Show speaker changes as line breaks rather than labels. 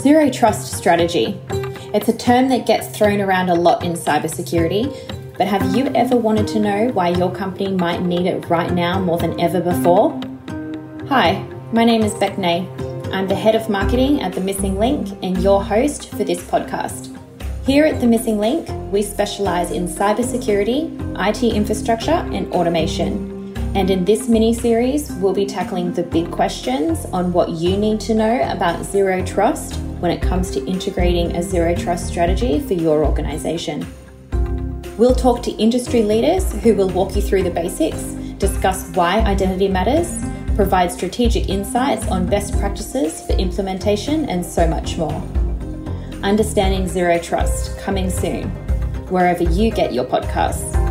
Zero trust strategy. It's a term that gets thrown around a lot in cybersecurity, but have you ever wanted to know why your company might need it right now more than ever before? Hi, my name is Beck Nay. I'm the head of marketing at The Missing Link and your host for this podcast. Here at The Missing Link, we specialize in cybersecurity, IT infrastructure, and automation. And in this mini series, we'll be tackling the big questions on what you need to know about zero trust when it comes to integrating a zero trust strategy for your organization. We'll talk to industry leaders who will walk you through the basics, discuss why identity matters, provide strategic insights on best practices for implementation, and so much more. Understanding Zero Trust coming soon, wherever you get your podcasts.